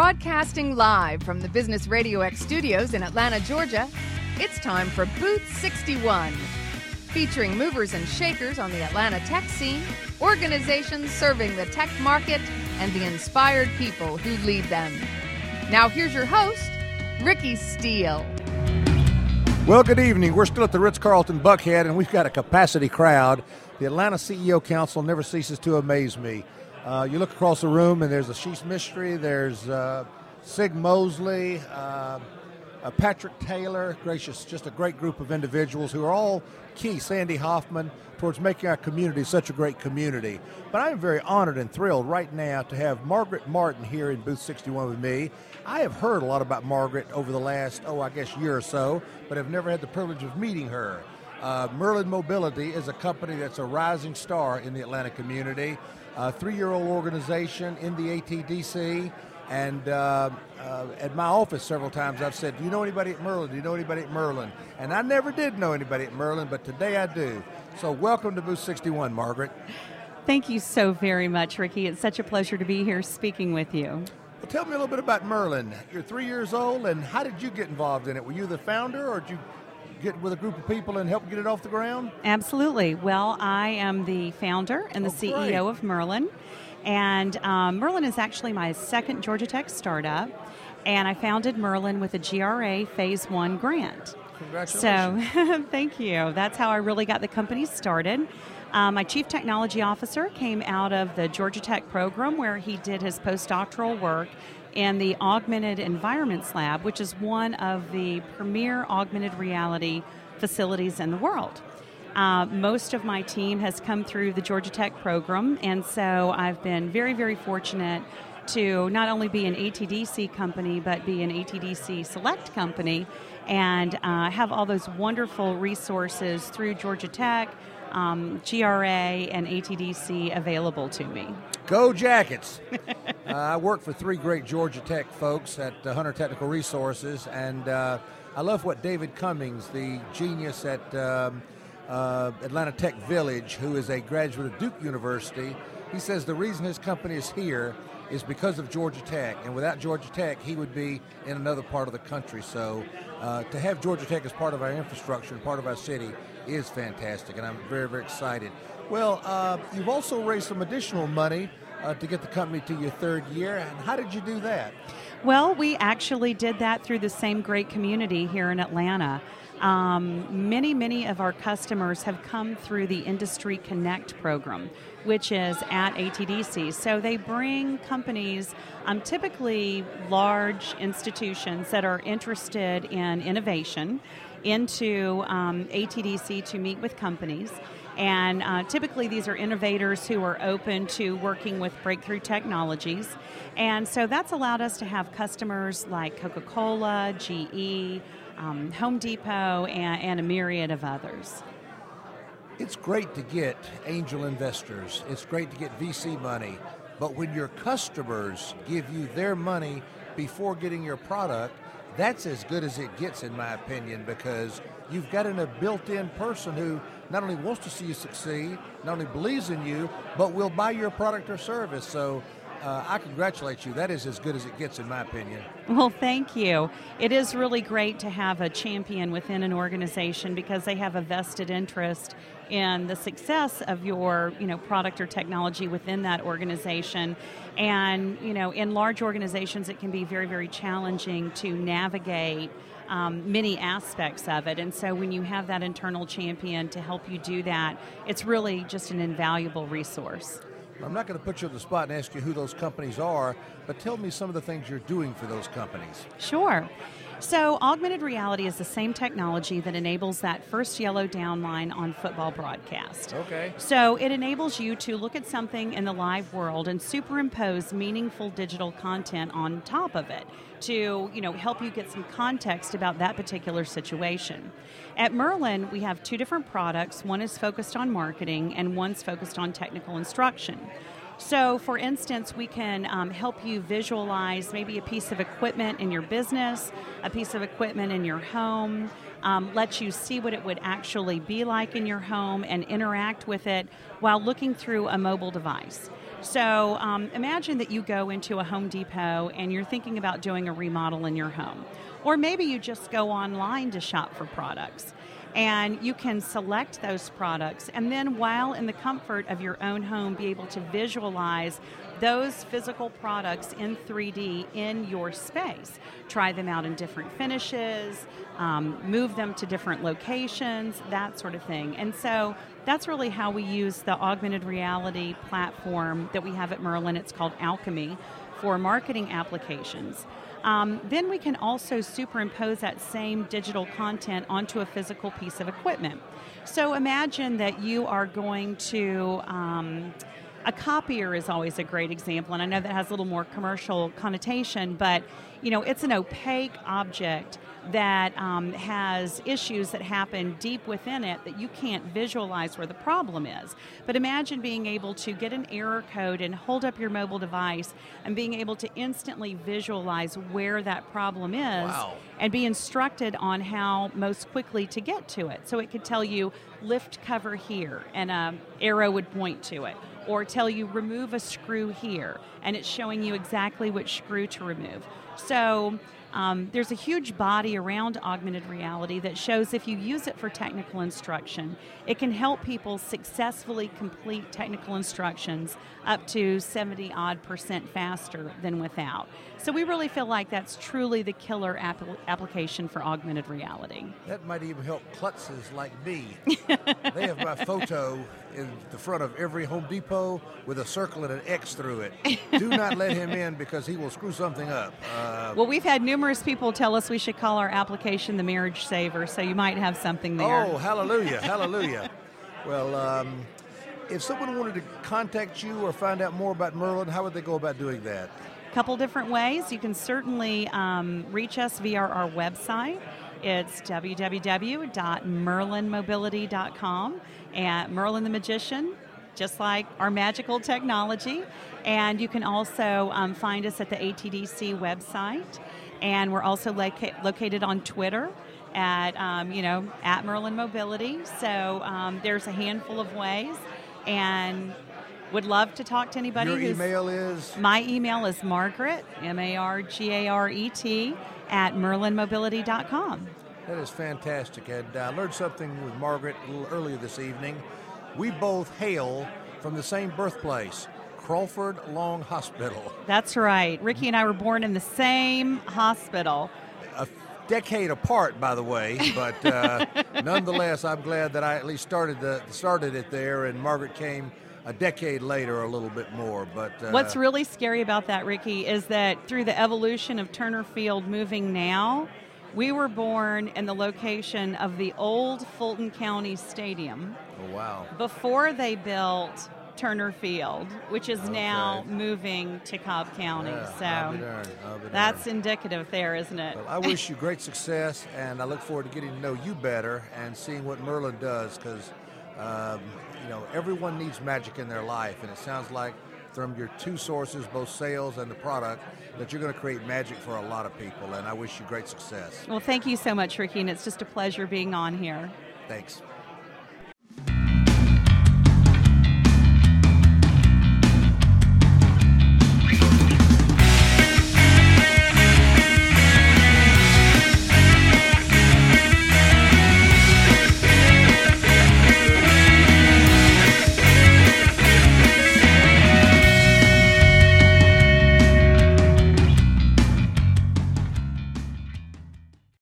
Broadcasting live from the Business Radio X studios in Atlanta, Georgia, it's time for Booth 61. Featuring movers and shakers on the Atlanta tech scene, organizations serving the tech market, and the inspired people who lead them. Now, here's your host, Ricky Steele. Well, good evening. We're still at the Ritz Carlton Buckhead, and we've got a capacity crowd. The Atlanta CEO Council never ceases to amaze me. Uh, you look across the room, and there's Ashish Mistry, there's uh, Sig Mosley, uh, Patrick Taylor. Gracious, just a great group of individuals who are all key, Sandy Hoffman, towards making our community such a great community. But I'm very honored and thrilled right now to have Margaret Martin here in booth 61 with me. I have heard a lot about Margaret over the last, oh, I guess, year or so, but have never had the privilege of meeting her. Uh, Merlin Mobility is a company that's a rising star in the Atlanta community a three-year-old organization in the ATDC. And uh, uh, at my office several times, I've said, "Do you know anybody at Merlin? Do you know anybody at Merlin?" And I never did know anybody at Merlin, but today I do. So, welcome to Booth 61, Margaret. Thank you so very much, Ricky. It's such a pleasure to be here speaking with you. Well, tell me a little bit about Merlin. You're three years old, and how did you get involved in it? Were you the founder, or did you get with a group of people and help get it off the ground? Absolutely. Well, I am the founder and the oh, CEO great. of Merlin. And um, Merlin is actually my second Georgia Tech startup. And I founded Merlin with a GRA Phase 1 grant. Congratulations. So, thank you. That's how I really got the company started. Um, my chief technology officer came out of the Georgia Tech program where he did his postdoctoral work in the Augmented Environments Lab, which is one of the premier augmented reality facilities in the world. Uh, most of my team has come through the Georgia Tech program, and so I've been very, very fortunate to not only be an ATDC company, but be an ATDC select company and uh, have all those wonderful resources through Georgia Tech, um, GRA, and ATDC available to me. Go Jackets! uh, I work for three great Georgia Tech folks at uh, Hunter Technical Resources, and uh, I love what David Cummings, the genius at um, uh, Atlanta Tech Village, who is a graduate of Duke University, he says the reason his company is here is because of Georgia Tech, and without Georgia Tech, he would be in another part of the country. So, uh, to have Georgia Tech as part of our infrastructure and part of our city is fantastic, and I'm very, very excited. Well, uh, you've also raised some additional money uh, to get the company to your third year, and how did you do that? Well, we actually did that through the same great community here in Atlanta. Um, many, many of our customers have come through the Industry Connect program, which is at ATDC. So they bring companies, um, typically large institutions that are interested in innovation, into um, ATDC to meet with companies. And uh, typically, these are innovators who are open to working with breakthrough technologies. And so that's allowed us to have customers like Coca Cola, GE, um, Home Depot, and, and a myriad of others. It's great to get angel investors, it's great to get VC money, but when your customers give you their money before getting your product, that's as good as it gets, in my opinion, because you've got a built-in person who not only wants to see you succeed, not only believes in you, but will buy your product or service. So uh, I congratulate you. That is as good as it gets, in my opinion. Well, thank you. It is really great to have a champion within an organization because they have a vested interest in the success of your, you know, product or technology within that organization. And you know, in large organizations, it can be very, very challenging to navigate. Um, many aspects of it. And so when you have that internal champion to help you do that, it's really just an invaluable resource. I'm not going to put you on the spot and ask you who those companies are, but tell me some of the things you're doing for those companies. Sure. So, augmented reality is the same technology that enables that first yellow down line on football broadcast. Okay. So, it enables you to look at something in the live world and superimpose meaningful digital content on top of it to, you know, help you get some context about that particular situation. At Merlin, we have two different products. One is focused on marketing and one's focused on technical instruction. So, for instance, we can um, help you visualize maybe a piece of equipment in your business, a piece of equipment in your home, um, let you see what it would actually be like in your home and interact with it while looking through a mobile device. So um, imagine that you go into a Home Depot and you're thinking about doing a remodel in your home. Or maybe you just go online to shop for products and you can select those products. And then while in the comfort of your own home be able to visualize those physical products in 3d in your space. Try them out in different finishes um, move them to different locations that sort of thing. And so that's really how we use the augmented reality platform that we have at merlin. It's called alchemy for marketing applications um, then we can also superimpose that same digital content onto a physical piece of equipment. So imagine that you are going to. Um, a copier is always a great example, and I know that has a little more commercial connotation, but you know, it's an opaque object that um, has issues that happen deep within it that you can't visualize where the problem is. But imagine being able to get an error code and hold up your mobile device and being able to instantly visualize where that problem is wow. and be instructed on how most quickly to get to it. So it could tell you lift cover here and an arrow would point to it or tell you remove a screw here and it's showing you exactly which screw to remove. So um, there's a huge body around augmented reality that shows if you use it for technical instruction, it can help people successfully complete technical instructions up to 70 odd percent faster than without. So we really feel like that's truly the killer app- application for augmented reality. That might even help klutzes like me. they have my photo in the front of every Home Depot with a circle and an X through it. Do not let him in because he will screw something up. Uh, well, we've had numerous people tell us we should call our application the marriage saver, so you might have something there. Oh, hallelujah, hallelujah. Well, um, if someone wanted to contact you or find out more about Merlin, how would they go about doing that? A couple different ways. You can certainly um, reach us via our website. It's www.merlinmobility.com and Merlin the Magician, just like our magical technology. And you can also um, find us at the ATDC website. And we're also loca- located on Twitter at, um, you know, at Merlin Mobility. So um, there's a handful of ways. And would love to talk to anybody. Your email is? My email is Margaret, M A R G A R E T, at merlinmobility.com. That is fantastic. And I learned something with Margaret a little earlier this evening. We both hail from the same birthplace, Crawford Long Hospital. That's right. Ricky and I were born in the same hospital. A decade apart, by the way, but uh, nonetheless, I'm glad that I at least started the started it there, and Margaret came a decade later, a little bit more. But uh, what's really scary about that, Ricky, is that through the evolution of Turner Field moving now, we were born in the location of the old Fulton County Stadium. Oh wow! Before they built Turner Field, which is okay. now moving to Cobb County. Yeah, so I'll be darned. I'll be that's indicative there, isn't it? Well, I wish you great success, and I look forward to getting to know you better and seeing what Merlin does because um, you know, everyone needs magic in their life, and it sounds like from your two sources, both sales and the product, that you're going to create magic for a lot of people. And I wish you great success. Well, thank you so much, Ricky, and it's just a pleasure being on here. Thanks.